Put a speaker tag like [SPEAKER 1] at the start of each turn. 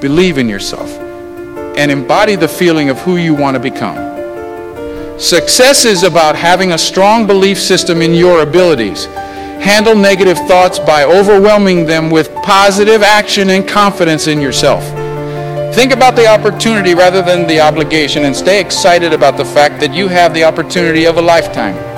[SPEAKER 1] believe in yourself, and embody the feeling of who you want to become. Success is about having a strong belief system in your abilities. Handle negative thoughts by overwhelming them with positive action and confidence in yourself. Think about the opportunity rather than the obligation and stay excited about the fact that you have the opportunity of a lifetime.